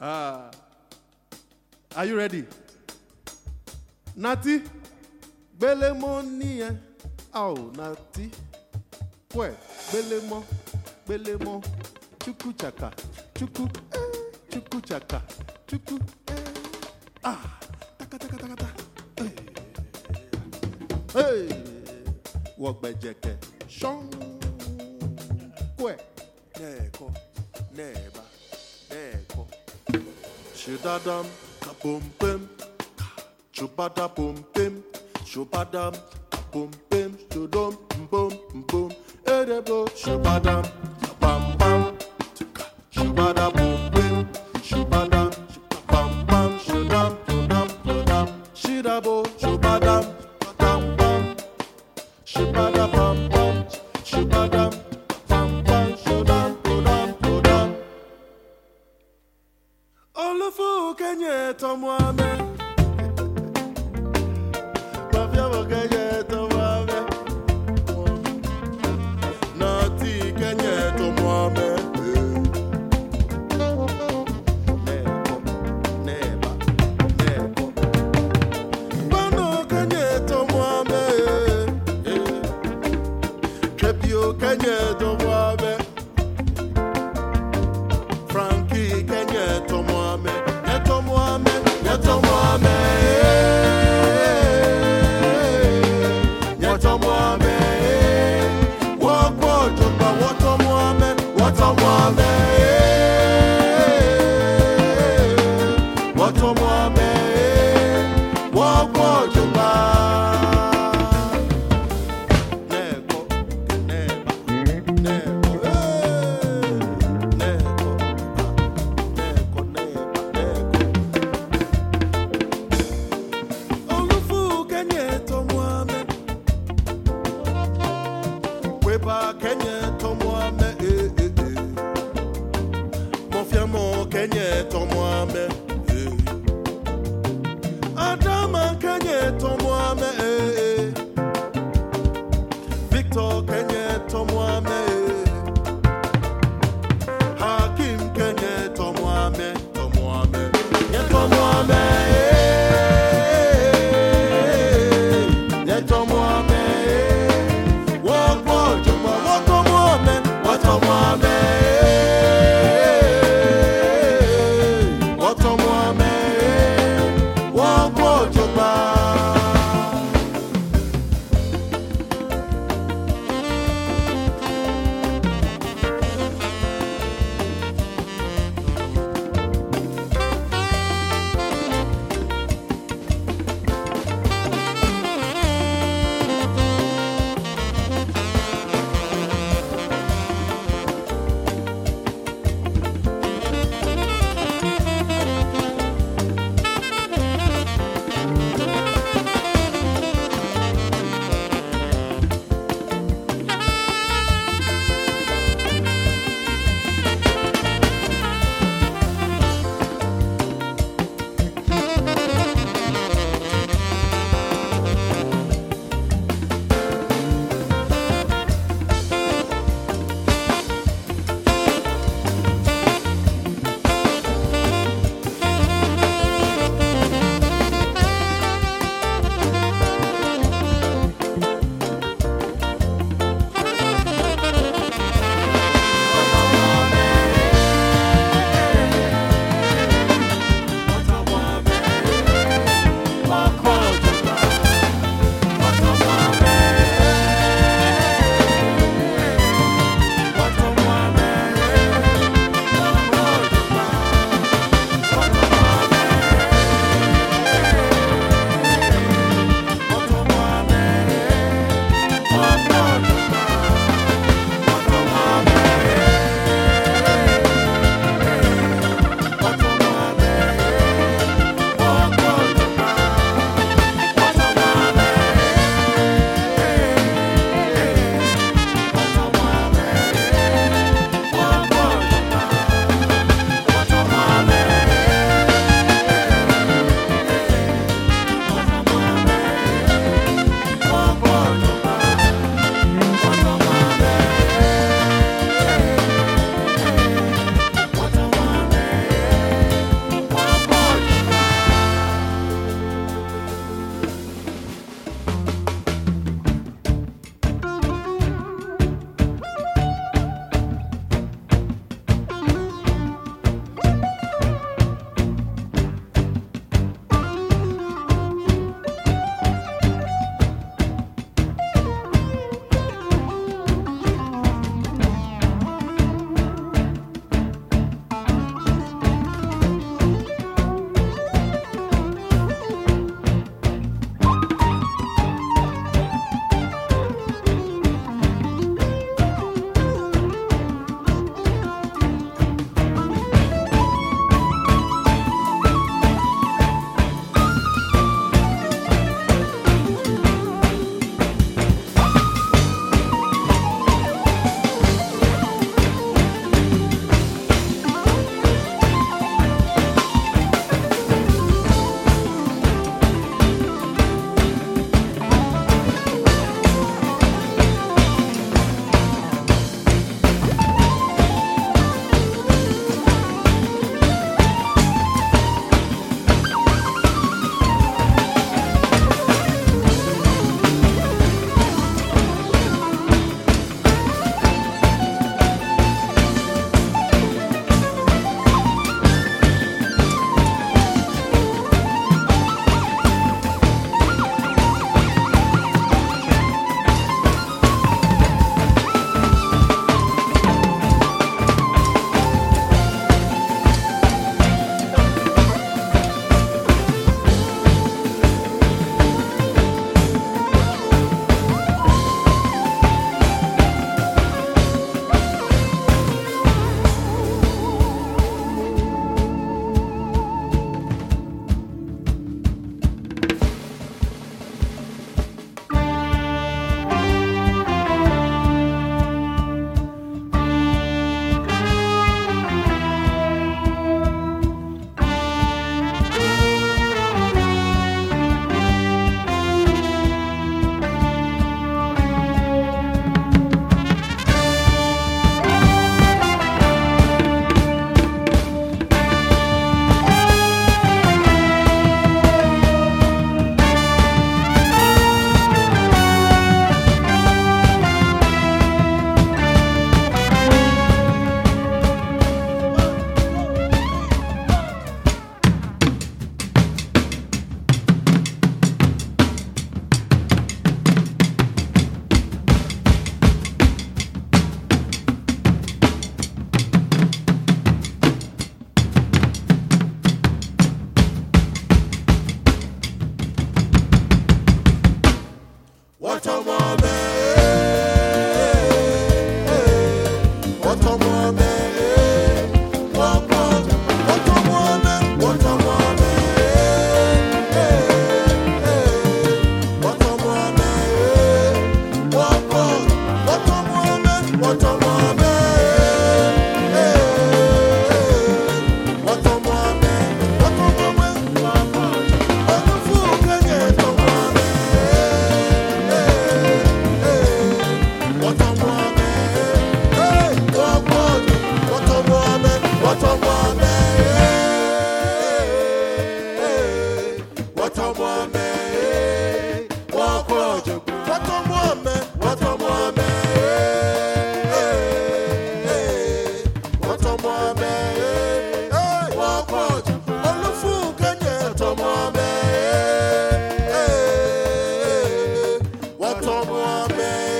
Uh, are you ready? Nati, belemo niye. Ow, Nati. Pwe, belemo, belemo. Chuku chaka, chuku, eh, chuku chaka, chuku, eh. Ah, taka taka taka ta. Eh. Hey, hey. Wogbejeke, shong. Kwe, neko, neba. Shidadam, kaboom bim, chubada boom bim, shubadam, kaboom bim, shudum, boom, boom, ere bo, shubadam. Attends-moi, belle.